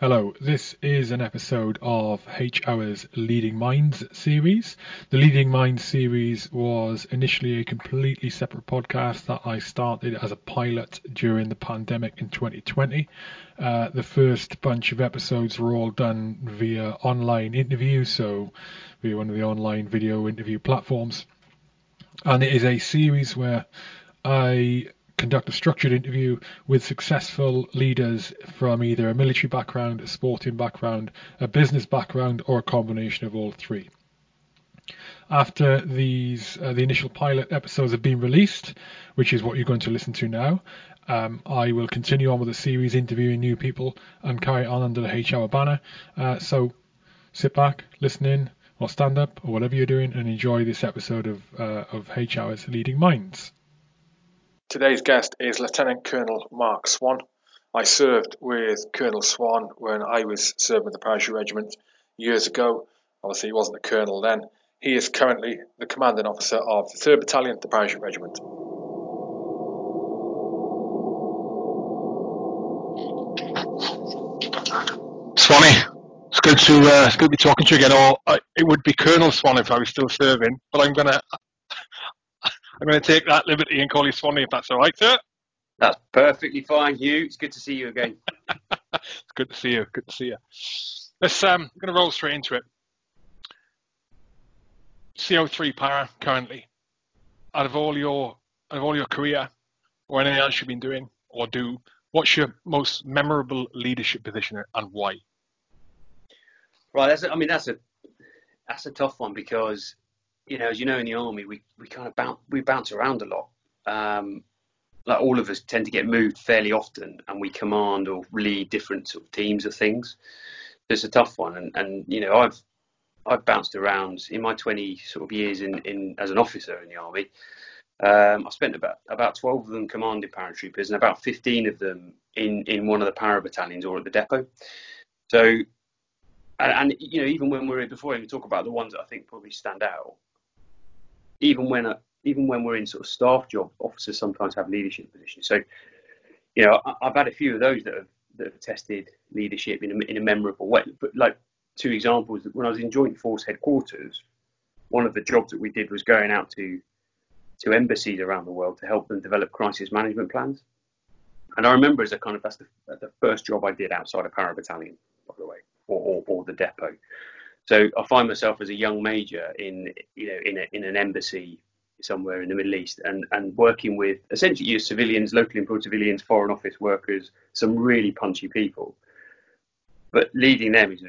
Hello, this is an episode of H Hour's Leading Minds series. The Leading Minds series was initially a completely separate podcast that I started as a pilot during the pandemic in 2020. Uh, the first bunch of episodes were all done via online interviews, so via one of the online video interview platforms. And it is a series where I conduct a structured interview with successful leaders from either a military background, a sporting background, a business background, or a combination of all three. After these, uh, the initial pilot episodes have been released, which is what you're going to listen to now, um, I will continue on with the series interviewing new people and carry on under the H Hour banner. Uh, so sit back, listen in, or stand up, or whatever you're doing, and enjoy this episode of uh, of H Hour's Leading Minds. Today's guest is Lieutenant Colonel Mark Swan. I served with Colonel Swan when I was serving with the Parachute Regiment years ago. Obviously, he wasn't a colonel then. He is currently the commanding officer of the 3rd Battalion, the Parachute Regiment. Swanee, it's good to uh, it's good to be talking to you again. Or uh, it would be Colonel Swan if I was still serving, but I'm gonna I'm going to take that liberty and call you Swanee if that's all right, sir. That's perfectly fine, Hugh. It's good to see you again. it's good to see you. Good to see you. Let's um, I'm going to roll straight into it. CO3 para currently. Out of all your out of all your career or anything else you've been doing or do, what's your most memorable leadership position and why? Right, that's a, I mean that's a that's a tough one because you know, as you know, in the army, we, we kind of bounce, we bounce around a lot. Um, like all of us tend to get moved fairly often, and we command or lead different sort of teams of things. It's a tough one, and, and you know, I've I've bounced around in my 20 sort of years in, in as an officer in the army. Um, I spent about about 12 of them commanding paratroopers, and about 15 of them in in one of the para battalions or at the depot. So, and, and you know, even when we're before I even talk about the ones that I think probably stand out, even when even when we're in sort of staff jobs, officers sometimes have leadership positions. So, you know, I, have had a few of those that have that have tested leadership in a, in a memorable way. But like two examples, when I was in Joint Force headquarters, one of the jobs that we did was going out to to embassies around the world to help them develop crisis management plans. And I remember as a kind of that's the, the first job I did outside of para battalion, by the way, or, or, or the depot. So I find myself as a young major in you know in a, in an embassy somewhere in the Middle East and, and working with essentially your civilians, locally employed civilians, foreign office workers, some really punchy people. But leading them is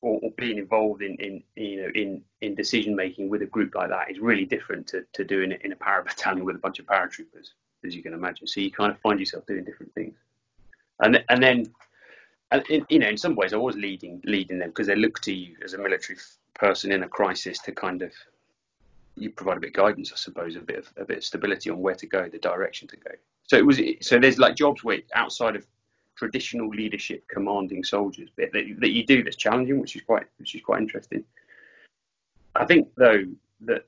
or, or being involved in, in you know in, in decision making with a group like that is really different to, to doing it in a para battalion with a bunch of paratroopers, as you can imagine. So you kind of find yourself doing different things. And and then and in, you know, in some ways, I was leading leading them because they look to you as a military person in a crisis to kind of you provide a bit of guidance, I suppose, a bit of a bit of stability on where to go, the direction to go. So it was so there's like jobs where outside of traditional leadership, commanding soldiers that, that you do that's challenging, which is quite which is quite interesting. I think though that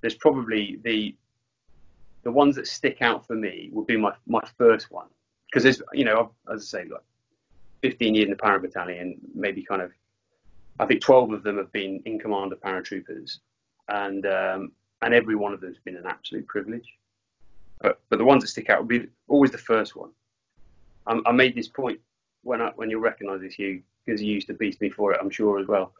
there's probably the the ones that stick out for me would be my my first one because there's you know as I say like 15 years in the para battalion, maybe kind of, I think 12 of them have been in command of paratroopers, and um, and every one of them has been an absolute privilege. But but the ones that stick out would be always the first one. I, I made this point when I, when you'll recognise this, you because you used to beat me for it, I'm sure as well.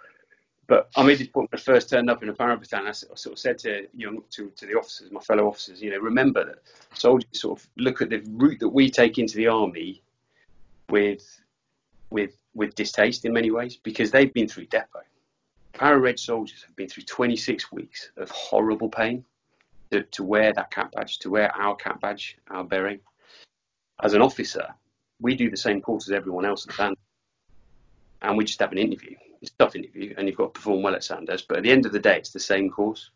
But I made this point when I first turned up in a para battalion. I sort of said to you know to, to the officers, my fellow officers, you know, remember that soldiers sort of look at the route that we take into the army with with with distaste in many ways because they've been through depot. Para red soldiers have been through 26 weeks of horrible pain to, to wear that cap badge, to wear our cap badge, our beret. As an officer, we do the same course as everyone else at Sandhurst, and we just have an interview. It's a tough interview, and you've got to perform well at Sandhurst. But at the end of the day, it's the same course.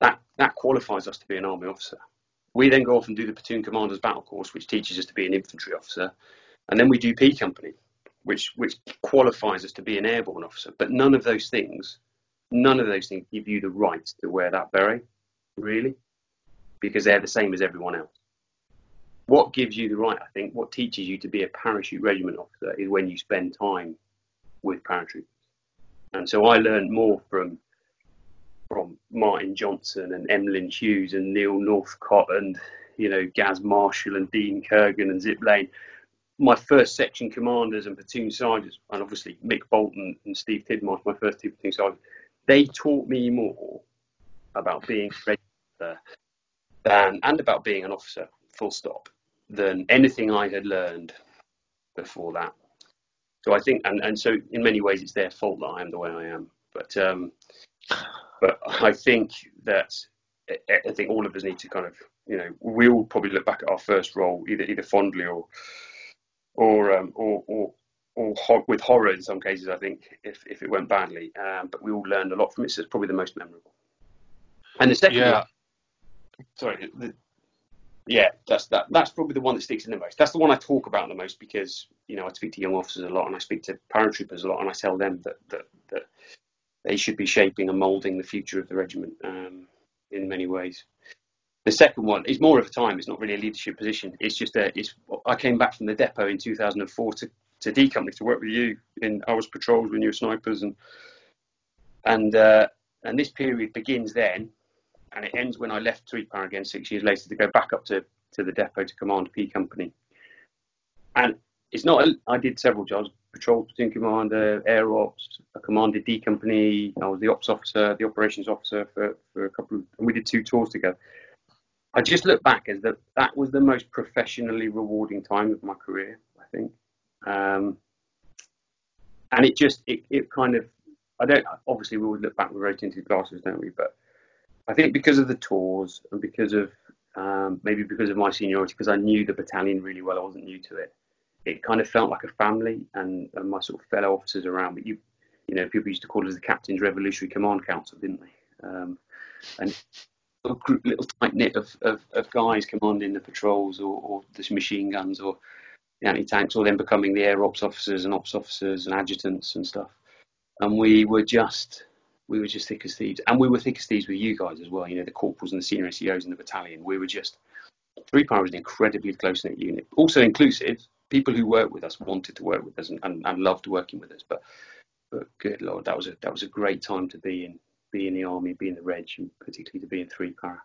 That that qualifies us to be an army officer. We then go off and do the platoon commander's battle course, which teaches us to be an infantry officer, and then we do P company, which which qualifies us to be an airborne officer. But none of those things, none of those things give you the right to wear that beret, really, because they're the same as everyone else. what gives you the right, I think, what teaches you to be a parachute regiment officer is when you spend time with paratroopers. And so I learned more from from Martin Johnson and Emlyn Hughes and Neil Northcott and you know Gaz Marshall and Dean Kurgan and Zip Lane. My first section commanders and platoon sergeants, and obviously Mick Bolton and Steve Tidmarsh, my first two platoon sergeants, they taught me more about being a regiment than and about being an officer, full stop, than anything I had learned before that. So I think, and, and so in many ways, it's their fault that I am the way I am. But um, but I think that I think all of us need to kind of, you know, we all probably look back at our first role either either fondly or or um, or, or or ho- with horror in some cases. I think if if it went badly, um, but we all learned a lot from it. So it's probably the most memorable. And the second, Yeah. one, sorry, the, yeah, that's that. That's probably the one that sticks in the most. That's the one I talk about the most because you know I speak to young officers a lot and I speak to paratroopers a lot and I tell them that that, that they should be shaping and moulding the future of the regiment um, in many ways. The second one is more of a time. It's not really a leadership position. It's just that It's. I came back from the depot in 2004 to to D Company to work with you in I was patrols when you were snipers and and uh, and this period begins then, and it ends when I left Three Para again six years later to go back up to to the depot to command P Company. And it's not. I did several jobs: patrol platoon commander, air ops. I commanded D Company. I was the ops officer, the operations officer for for a couple of, and we did two tours together. I just look back as that that was the most professionally rewarding time of my career. I think, um, and it just it, it kind of I don't obviously we would look back with rose tinted glasses, don't we? But I think because of the tours and because of um, maybe because of my seniority, because I knew the battalion really well, I wasn't new to it. It kind of felt like a family, and, and my sort of fellow officers around. But you, you know, people used to call us the Captain's Revolutionary Command Council, didn't they? Um, and a group, little tight knit of, of, of guys commanding the patrols or, or the machine guns or the anti tanks, or then becoming the air ops officers and ops officers and adjutants and stuff. And we were just we were just thick as thieves, and we were thick as thieves with you guys as well. You know, the corporals and the senior NCOs in the battalion. We were just three para was an incredibly close knit unit, also inclusive. People who worked with us wanted to work with us and, and, and loved working with us. But but good lord, that was a that was a great time to be in be in the army, be in the reg, and particularly to be in three para.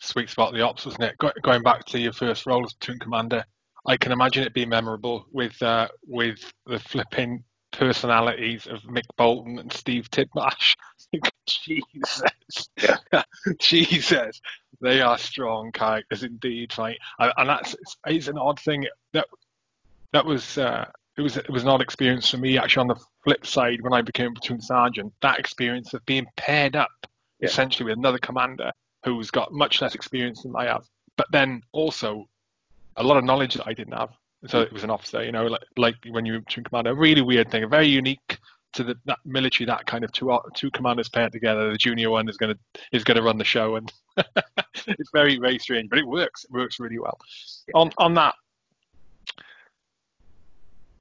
Sweet spot of the ops, wasn't it? Go, going back to your first role as platoon commander, I can imagine it being memorable with uh, with the flipping personalities of Mick Bolton and Steve Tidmarsh. Jesus, Yeah. Jesus, they are strong characters indeed, right? And, and that's it's, it's an odd thing that that was uh, it was it was an odd experience for me actually. On the flip side, when I became a platoon sergeant, that experience of being paired up Yeah. essentially with another commander who's got much less experience than I have, but then also a lot of knowledge that I didn't have. So mm. it was an officer, you know, like, like when you were platoon commander, a really weird thing, very unique to the that military. That kind of two uh, two commanders paired together. The junior one is gonna is gonna run the show, and it's very very strange, but it works. It works really well. On on that,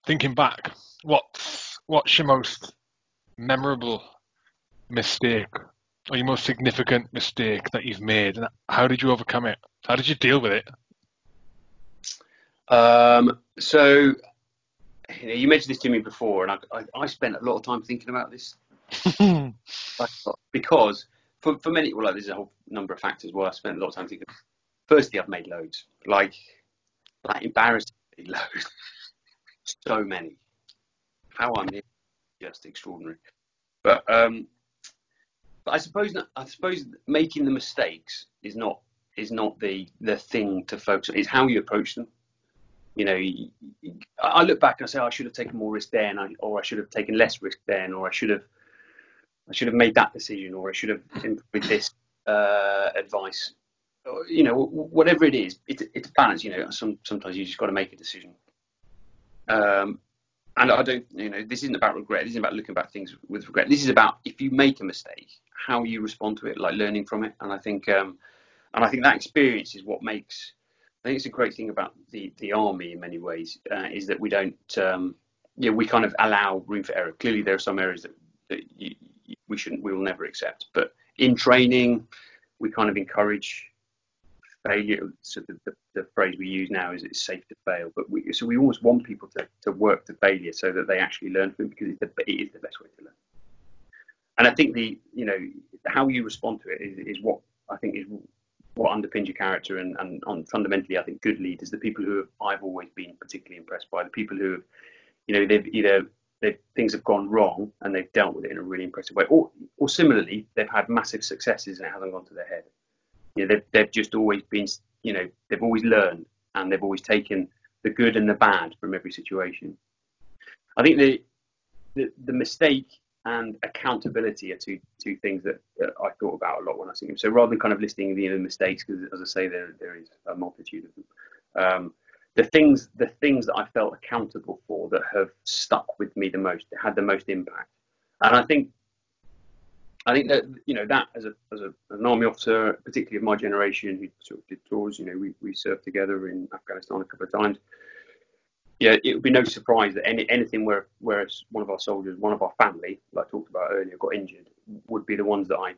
thinking back, what's what's your most memorable mistake or your most significant mistake that you've made, and how did you overcome it? How did you deal with it? Um, so you, know, you mentioned this to me before, and I, I, I spent a lot of time thinking about this because for, for many, well, like, there's a whole number of factors why I spent a lot of time thinking. Firstly, I've made loads, like, like embarrassingly loads, so many. How I'm here, just extraordinary. But um, but I suppose I suppose making the mistakes is not is not the the thing to focus on. It's how you approach them. You know, I look back and I say "Oh, I should have taken more risk then, I- or I should have taken less risk then, or I should have I should have made that decision, or I should have employed this uh, advice. You know, whatever it is, it, it's a balance. You know, some, sometimes you just got to make a decision. Um, and I don't, you know, this isn't about regret. This isn't about looking back things with regret. This is about if you make a mistake, how you respond to it, like learning from it. And I think, um, and I think that experience is what makes. I think it's a great thing about the the army in many ways uh, is that we don't, um, yeah, we kind of allow room for error. Clearly, there are some areas that, that you, we shouldn't, we will never accept. But in training, we kind of encourage failure. So the, the, the, phrase we use now is it's safe to fail. But we, so we always want people to, to work to failure so that they actually learn from it because it's the, it is the best way to learn. And I think the you know how you respond to it is, is what I think is what underpins your character and, and on fundamentally I think good leaders, the people who have, I've always been particularly impressed by, the people who have, you know, they've either they've, things have gone wrong and they've dealt with it in a really impressive way, or or similarly they've had massive successes and it hasn't gone to their head. You know, they've they've just always been, you know, they've always learned and they've always taken the good and the bad from every situation. I think the the, the mistake and accountability are two two things that, that, I thought about a lot when I them. So rather than kind of listing the, mistakes, because as I say, there there is a multitude of them. Um, the things the things that I felt accountable for that have stuck with me the most, had the most impact, and I think I think that you know that as a as, a, an army officer, particularly of my generation, who sort of did tours, you know, we, we served together in Afghanistan a couple of times yeah, it would be no surprise that any, anything where where one of our soldiers, one of our family, like I talked about earlier, got injured, would be the ones that I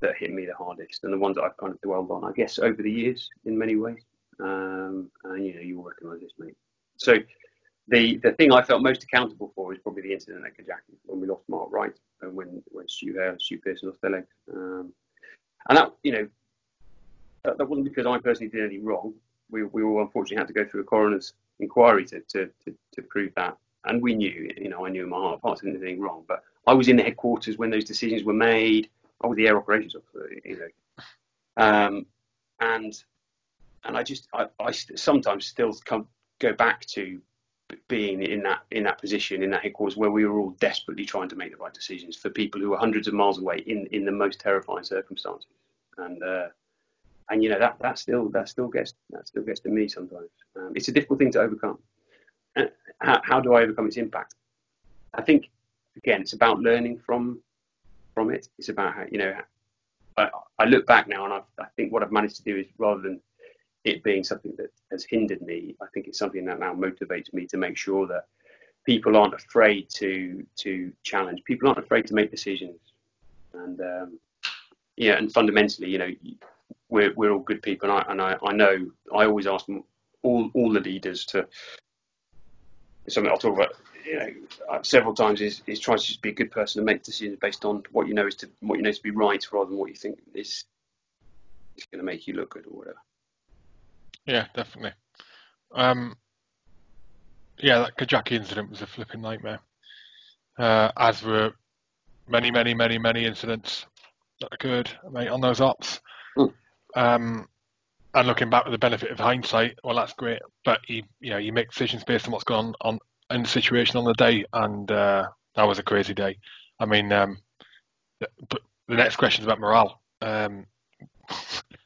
that hit me the hardest, and the ones that I've kind of dwelled on, I guess, over the years in many ways. Um, and you know, you'll recognise this, mate. So the the thing I felt most accountable for is probably the incident at Kajaki when we lost Mark Wright and when when Stu Hale, Stu Pearson lost their legs. Um, and that you know that, that wasn't because I personally did anything wrong. We we all unfortunately had to go through a coroner's inquiry to, to, to, to, prove that. And we knew, you know, I knew in my heart of hearts anything wrong, but I was in the headquarters when those decisions were made. I was the air operations officer, you know. Um, and and I just, I, I sometimes still come, go back to being in that in that position in that headquarters where we were all desperately trying to make the right decisions for people who were hundreds of miles away in in the most terrifying circumstances and uh, and you know that that still that still gets that still gets to me sometimes. Um, it's a difficult thing to overcome. And how, how do I overcome its impact? I think again, it's about learning from from it. It's about how you know. I, I look back now, and I, I think what I've managed to do is rather than it being something that has hindered me, I think it's something that now motivates me to make sure that people aren't afraid to to challenge. People aren't afraid to make decisions, and um, yeah, and fundamentally, you know, we're we're all good people, and I and I, I know I always ask all all the leaders to something I'll talk about you know uh, several times is, is trying to just be a good person and make decisions based on what you know is to what you know to be right rather than what you think is is going to make you look good or whatever. Yeah, definitely. Um, yeah, that Kajaki incident was a flipping nightmare. Uh, as were many, many, many, many incidents that occurred mate, on those ops. Mm. Um, and looking back with the benefit of hindsight, well, that's great. But you, you know, you make decisions based on what's going on, in the situation on the day, and uh, that was a crazy day. I mean, um, but the next question is about morale. Um,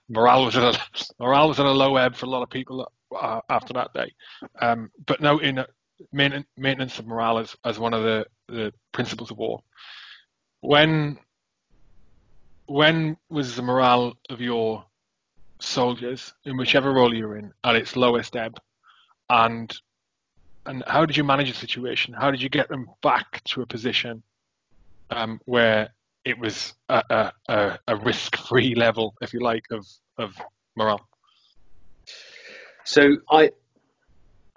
morale was at a morale was at a low ebb for a lot of people uh, after that day. Um, but noting maintenance, maintenance of morale as, as one of the, the principles of war. When when was the morale of your soldiers in whichever role you're in at its lowest ebb, and and how did you manage the situation? How did you get them back to a position um, where it was a, a, a risk-free level, if you like, of of morale? So I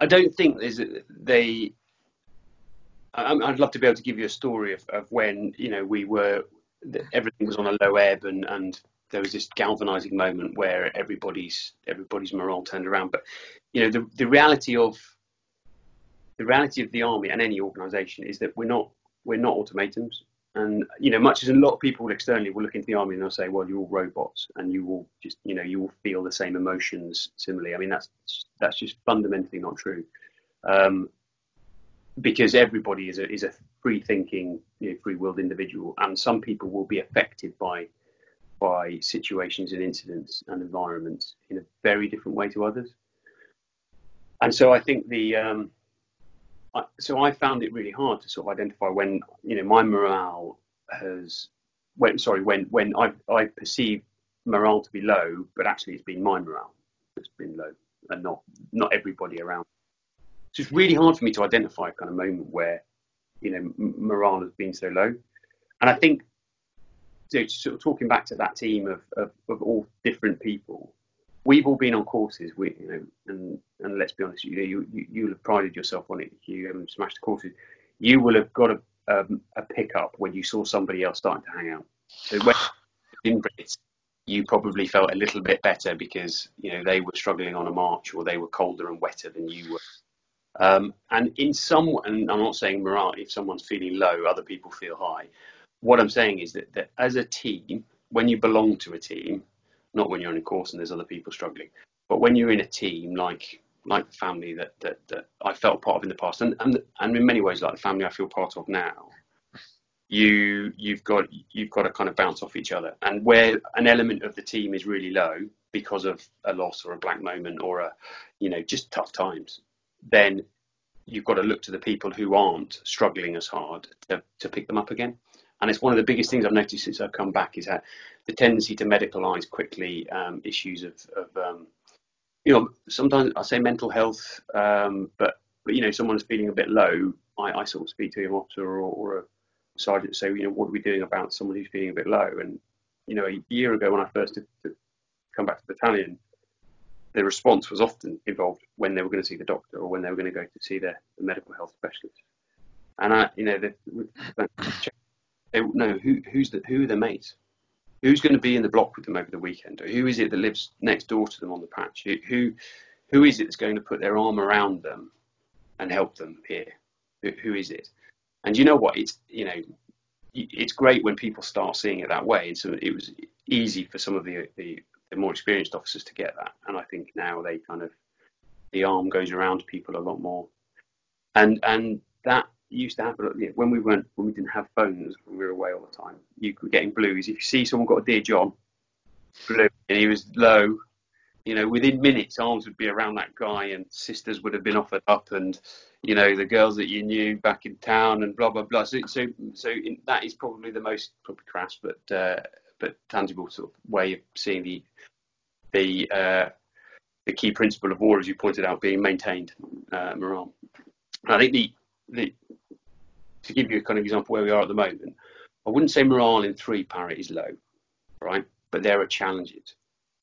I don't think there's they. I'd love to be able to give you a story of, of when you know we were everything was on a low ebb and and there was this galvanizing moment where everybody's everybody's morale turned around. But you know, the the reality of the reality of the army and any organisation is that we're not we're not automatons. And you know, much as a lot of people externally will look into the army and they'll say, "Well, you're all robots, and you will just you know you will feel the same emotions similarly." I mean, that's that's just fundamentally not true. Um, because everybody is a is a free thinking, you know, free willed individual, and some people will be affected by by situations and incidents and environments in a very different way to others. And so I think the um, I, so I found it really hard to sort of identify when you know my morale has when sorry when when I I perceive morale to be low, but actually it's been my morale that's been low and not not everybody around. So it's really hard for me to identify a kind of moment where you know morale has been so low, and I think so sort of talking back to that team of, of, of all different people, we've all been on courses, we, you know, and, and let's be honest, you, you, you, you'll have prided yourself on it. You haven't smashed the courses. You will have got a, um, a pickup when you saw somebody else starting to hang out. So when in Brits, you probably felt a little bit better because, you know, they were struggling on a march or they were colder and wetter than you were. Um, and in some, and I'm not saying morale, if someone's feeling low, other people feel high. What I'm saying is that, that as a team, when you belong to a team, not when you're in a course and there's other people struggling, but when you're in a team like like the family that, that, that I felt part of in the past, and, and and in many ways like the family I feel part of now, you you've got you've got to kind of bounce off each other. And where an element of the team is really low because of a loss or a black moment or a you know just tough times, then you've got to look to the people who aren't struggling as hard to, to pick them up again. And it's one of the biggest things I've noticed since I've come back is that the tendency to medicalise quickly um, issues of, of um, you know, sometimes I say mental health, um, but, but, you know, someone's feeling a bit low, I, I sort of speak to an officer or, or a sergeant say, you know, what are we doing about someone who's feeling a bit low? And, you know, a year ago when I first did, did come back to the battalion, the response was often involved when they were going to see the doctor or when they were going to go to see their the medical health specialist. And I, you know, the, they, who, who's the, who are the mates? Who's going to be in the block with them over the weekend? Or who is it that lives next door to them on the patch? Who, who, who is it that's going to put their arm around them and help them here? Who, who is it? And you know what? It's you know, it's great when people start seeing it that way. And so it was easy for some of the, the, the more experienced officers to get that. And I think now they kind of the arm goes around people a lot more. And and that used to happen when we weren't when we didn't have phones when we were away all the time. You were getting blues. If you see someone got a dear John, blue, and he was low, you know, within minutes, arms would be around that guy, and sisters would have been offered up, and you know, the girls that you knew back in town, and blah blah blah. So, so, so in, that is probably the most probably crass, but uh, but tangible sort of way of seeing the the uh, the key principle of war, as you pointed out, being maintained uh, morale. I think the the to give you a kind of example where we are at the moment, I wouldn't say morale in three para is low, right? But there are challenges.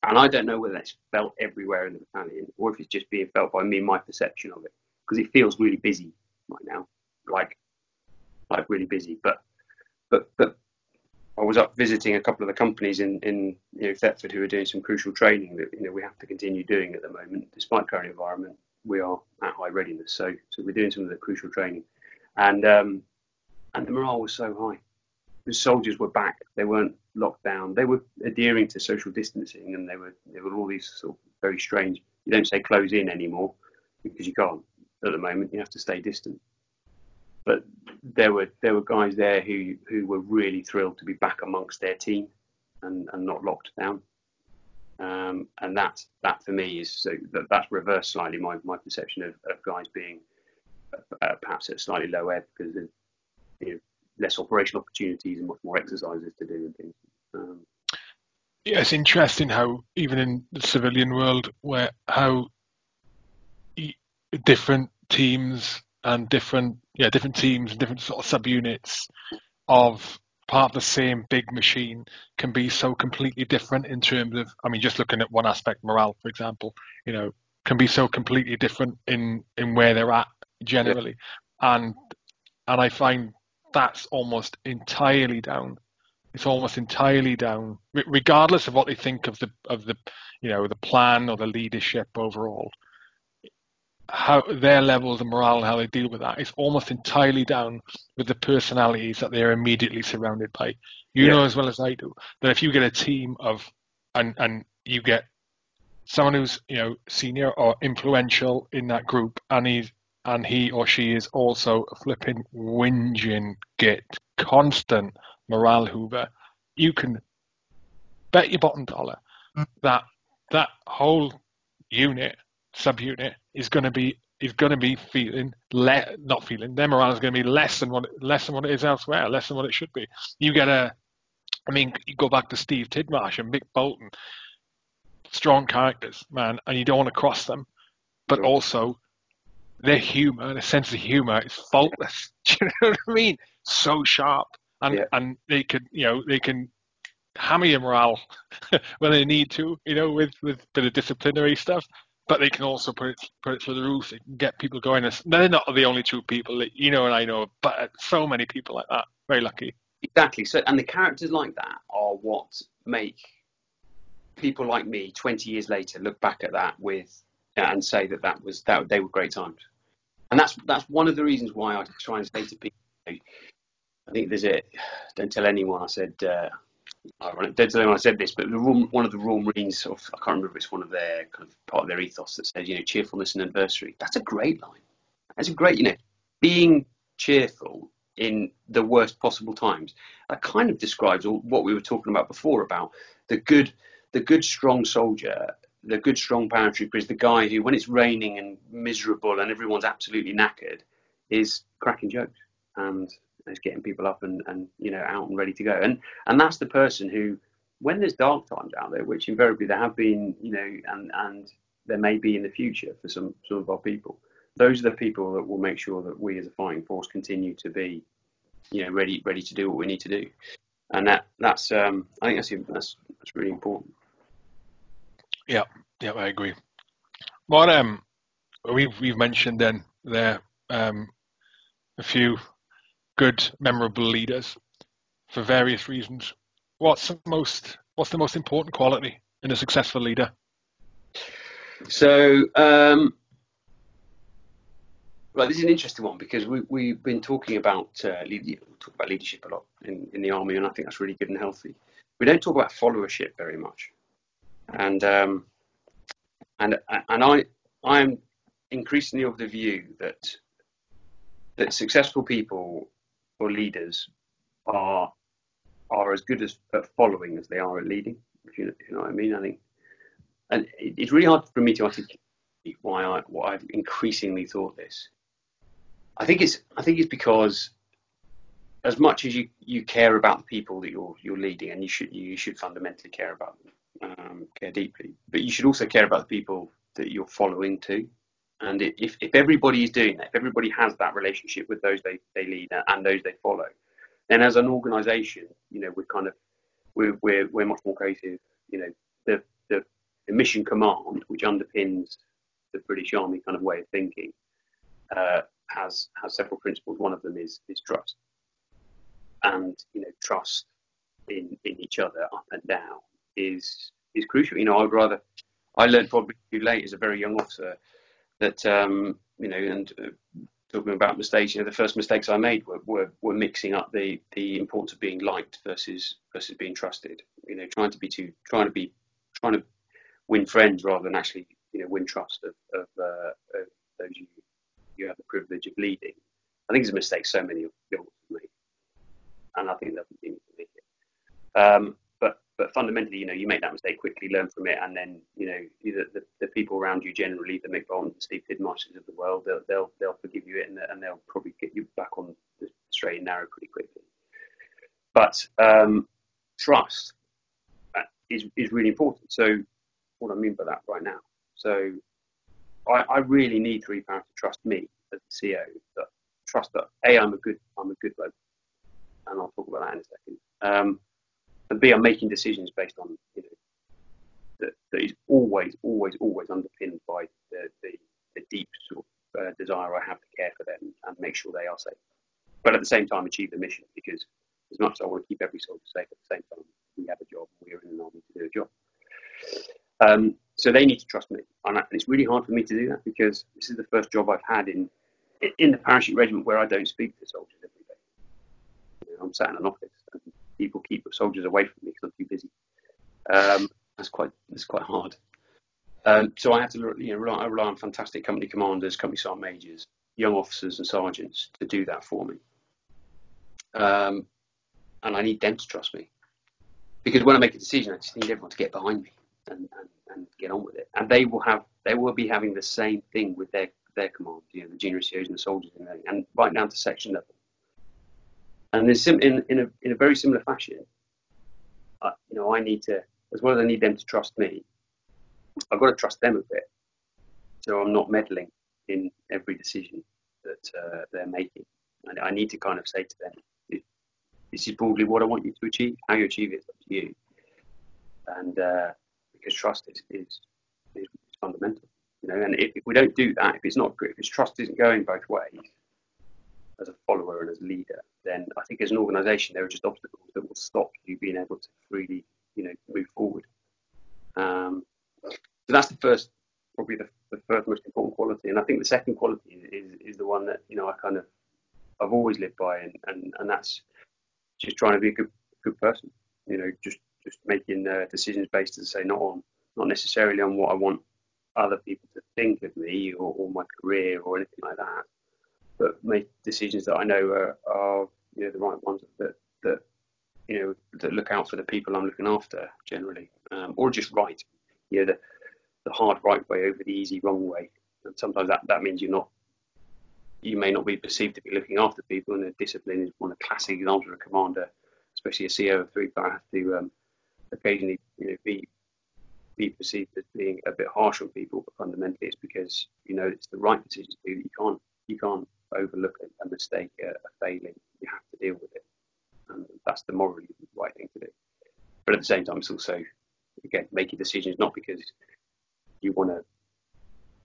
And I don't know whether that's felt everywhere in the battalion or if it's just being felt by me, my perception of it, because it feels really busy right now, like like really busy. But but but I was up visiting a couple of the companies in in you know, Thetford who are doing some crucial training that you know we have to continue doing at the moment, despite current environment. We are at high readiness, so so we're doing some of the crucial training, and um, and the morale was so high. The soldiers were back; they weren't locked down. They were adhering to social distancing, and they were there were all these sort of very strange. You don't say close in anymore because you can't at the moment. You have to stay distant. But there were there were guys there who who were really thrilled to be back amongst their team and, and not locked down. Um, and that that for me is so that, that's reversed slightly my, my perception of, of guys being uh, perhaps at a slightly low ebb because there's you know, less operation opportunities and much more exercises to do and things. Um, yeah, it's interesting how even in the civilian world, where how different teams and different yeah different teams and different sort of subunits of part of the same big machine can be so completely different in terms of I mean just looking at one aspect morale for example you know can be so completely different in in where they're at generally yeah. and and I find that's almost entirely down. It's almost entirely down, regardless of what they think of the of the you know the plan or the leadership overall. How their levels of morale and how they deal with that is almost entirely down with the personalities that they're immediately surrounded by. You yeah. know as well as I do that if you get a team of and and you get someone who's you know senior or influential in that group and he's and he or she is also a flipping whinging git, constant morale hoover, you can bet your bottom dollar mm. that that whole unit, subunit, is going to be is going to be feeling le- not feeling their morale is going to be less than what less than what it is elsewhere, less than what it should be. You get a, I mean, you go back to Steve Tidmarsh and Mick Bolton, strong characters, man, and you don't want to cross them, but also their humor, their sense of humor is faultless. Do you know what I mean? So sharp, and yeah. and they can you know, they can hammer your morale when they need to, you know, with with a bit of disciplinary stuff. But they can also put it put it through the roof. They can get people going. They're not the only two people that you know and I know, but so many people like that. Very lucky. Exactly. So, and the characters like that are what make people like me 20 years later look back at that with and say that that was that they were great times. And that's that's one of the reasons why I try and say to people. I think there's a don't tell anyone. I said uh, don't tell anyone I said this, but the one of the Royal Marines, sort of, I can't remember if it's one of their kind of part of their ethos that says, you know, cheerfulness and adversity. That's a great line. That's a great, you know, being cheerful in the worst possible times. That kind of describes all, what we were talking about before about the good, the good strong soldier, the good strong paratrooper is the guy who, when it's raining and miserable and everyone's absolutely knackered, is cracking jokes and is getting people up and, and you know out and ready to go. And and that's the person who, when there's dark times out there, which invariably there have been, you know, and and there may be in the future for some some of our people those are the people that will make sure that we as a fighting force continue to be, you know, ready ready to do what we need to do, and that that's um, I think that's that's that's really important. Yeah, yeah, I agree. What um, we've we've mentioned then there um, a few good memorable leaders for various reasons. What's the most what's the most important quality in a successful leader? So um, Right, this is an interesting one because we, we've been talking about uh, lead, talk about leadership a lot in, in the army, and I think that's really good and healthy. We don't talk about followership very much, and um, and and I I'm increasingly of the view that that successful people or leaders are are as good as at following as they are at leading. If you, you know what I mean, I think, and it's really hard for me to articulate why I why I've increasingly thought this. I think it's I think it's because as much as you, you care about the people that you're you're leading, and you should you should fundamentally care about them, um, care deeply, but you should also care about the people that you're following too. And if if everybody is doing that, if everybody has that relationship with those they, they lead and those they follow, then as an organisation, you know, we're kind of we're, we're we're much more cohesive. You know, the the, the mission command, which underpins the British Army kind of way of thinking, uh, has has several principles. One of them is is trust, and you know trust in in each other up and down is is crucial. You know, I'd rather I learned probably too late as a very young officer that um, you know and. Uh, talking about mistakes, you know, the first mistakes I made were, were, were mixing up the, the importance of being liked versus versus being trusted. You know, trying to be too, trying to be, trying to win friends rather than actually, you know, win trust of, of, uh, of those you you have the privilege of leading. I think it's a mistake so many of the made, and I think they'll continue to make it. Um, but fundamentally, you know, you make that mistake quickly, learn from it, and then you know, the, the, the people around you generally, the Mick Bolton, Steve Tidmarshes of the world, they'll they'll, they'll forgive you it, and, and they'll probably get you back on the straight and narrow pretty quickly. But um, trust uh, is is really important. So what I mean by that right now. So I, I really need three pounds to trust me as the CEO. That trust that a I'm a good I'm a good bloke, and I'll talk about that in a second. Um, and b I'm making decisions based on you know that, that is always always always underpinned by the the, the deep sort of uh, desire I have to care for them and make sure they are safe, but at the same time achieve the mission because as much as I want to keep every soldier safe, at the same time we have a job. We're in an army to do a job. Um, so they need to trust me, and it's really hard for me to do that because this is the first job I've had in in the parachute regiment where I don't speak to soldiers every day. You know, I'm sat in an office, people keep soldiers away from me because I'm too busy. Um, that's quite that's quite hard. Um, so I have to you know rely, rely on fantastic company commanders, company sergeant majors, young officers and sergeants to do that for me. Um, and I need them to trust me because when I make a decision, I just need everyone to get behind me and, and, and get on with it. And they will have they will be having the same thing with their their command, you know, the junior COs and the soldiers, and, and right down to section level. And in, in, a, in a very similar fashion, uh, you know, I need to, as well as I need them to trust me, I've got to trust them a bit. So I'm not meddling in every decision that uh, they're making. And I need to kind of say to them, this is broadly what I want you to achieve. How you achieve it is up to you. And uh, because trust is, is, is fundamental, you know. And if, if we don't do that, if it's not if it's trust isn't going both ways, as a follower and as a leader, then I think as an organisation there are just obstacles that will stop you being able to freely, you know, move forward. Um, so that's the first, probably the, the first most important quality. And I think the second quality is, is the one that you know I kind of I've always lived by, and, and, and that's just trying to be a good good person. You know, just just making uh, decisions based, as I say, not on not necessarily on what I want other people to think of me or, or my career or anything like that, but make decisions that I know are, are you know the right ones that that you know that look out for the people I'm looking after generally, um, or just right. You know, the the hard right way over the easy wrong way, and sometimes that that means you're not you may not be perceived to be looking after people, and the discipline is one of the classic examples of a commander, especially a CEO of three, but I have to um, occasionally you know, be be perceived as being a bit harsh on people, but fundamentally it's because you know it's the right decision to do. You can't you can't overlook a, a mistake, a, a, failing. You have to deal with it, and that's the morally right thing to do. But at the same time, it's also again making decisions not because you want to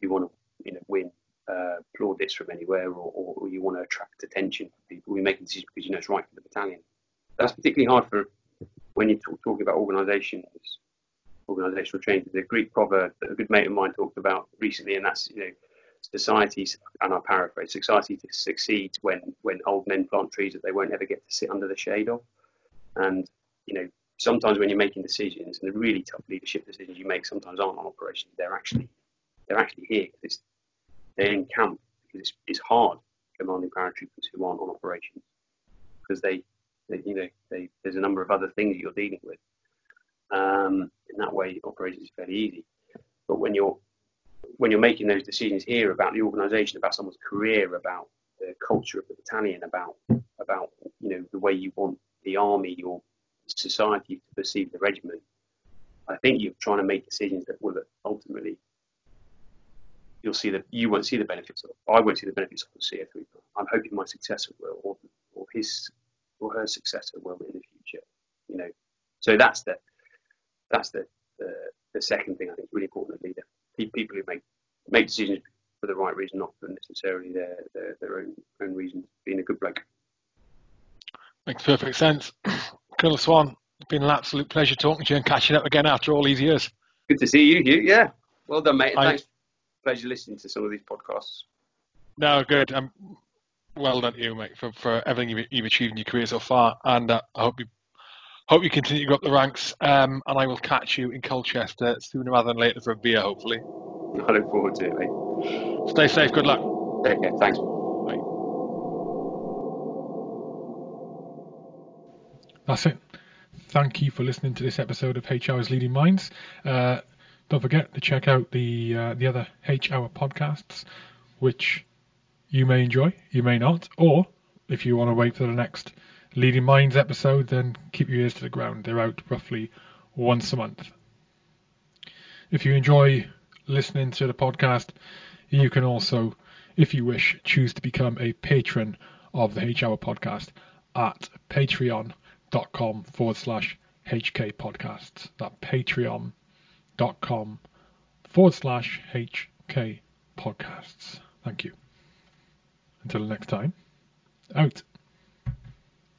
you want to you know win uh, plaudits from anywhere or, or, you want to attract attention from people. You're making decisions because you know it's right for the battalion. That's particularly hard for when you're talk, talking about organisations, organisational change. The Greek proverb that a good mate of mine talked about recently, and that's you know societies, and I paraphrase, society succeeds when when old men plant trees that they won't ever get to sit under the shade of. And you know sometimes when you're making decisions and the really tough leadership decisions you make sometimes aren't on operations. They're actually they're actually here. It's, they're in camp because it's, it's hard commanding paratroopers who aren't on operations because they, they you know, they, there's a number of other things you're dealing with. Um, in that way, operations is fairly easy. But when you're when you're making those decisions here about the organisation, about someone's career, about the culture of the battalion, about about you know the way you want the army or society to perceive the regiment, I think you're trying to make decisions that will ultimately you'll see that you won't see the benefits of. I won't see the benefits of the CF3. I'm hoping my successor will, or, or his or her successor will in the future. You know, so that's the that's the the, the second thing I think is really important as leader. People who make make decisions for the right reason, not for necessarily their their, their own own reasons. Being a good bloke. Makes perfect sense. Colonel Swan, it's been an absolute pleasure talking to you and catching up again after all these years. Good to see you, Hugh. Yeah. Well done, mate. I, Thanks pleasure listening to some of these podcasts. No, good. Um, well done to you, mate, for, for everything you've, you've achieved in your career so far. And uh, I hope you hope you continue to go up the ranks. Um, and I will catch you in Colchester sooner rather than later for a beer, hopefully. I look forward to it, mate. Stay safe. Good luck. Take care. Thanks. Bye. That's it. Thank you for listening to this episode of H Hours Leading Minds. Uh, don't forget to check out the uh, the other H Hour podcasts, which you may enjoy, you may not, or if you want to wait for the next Leading Minds episode, then keep your ears to the ground. They're out roughly once a month. If you enjoy listening to the podcast, you can also, if you wish, choose to become a patron of the H Hour podcast at patreon.com forward slash HK podcasts. That Patreon dot com forward slash HK podcasts. Thank you. Until next time, out.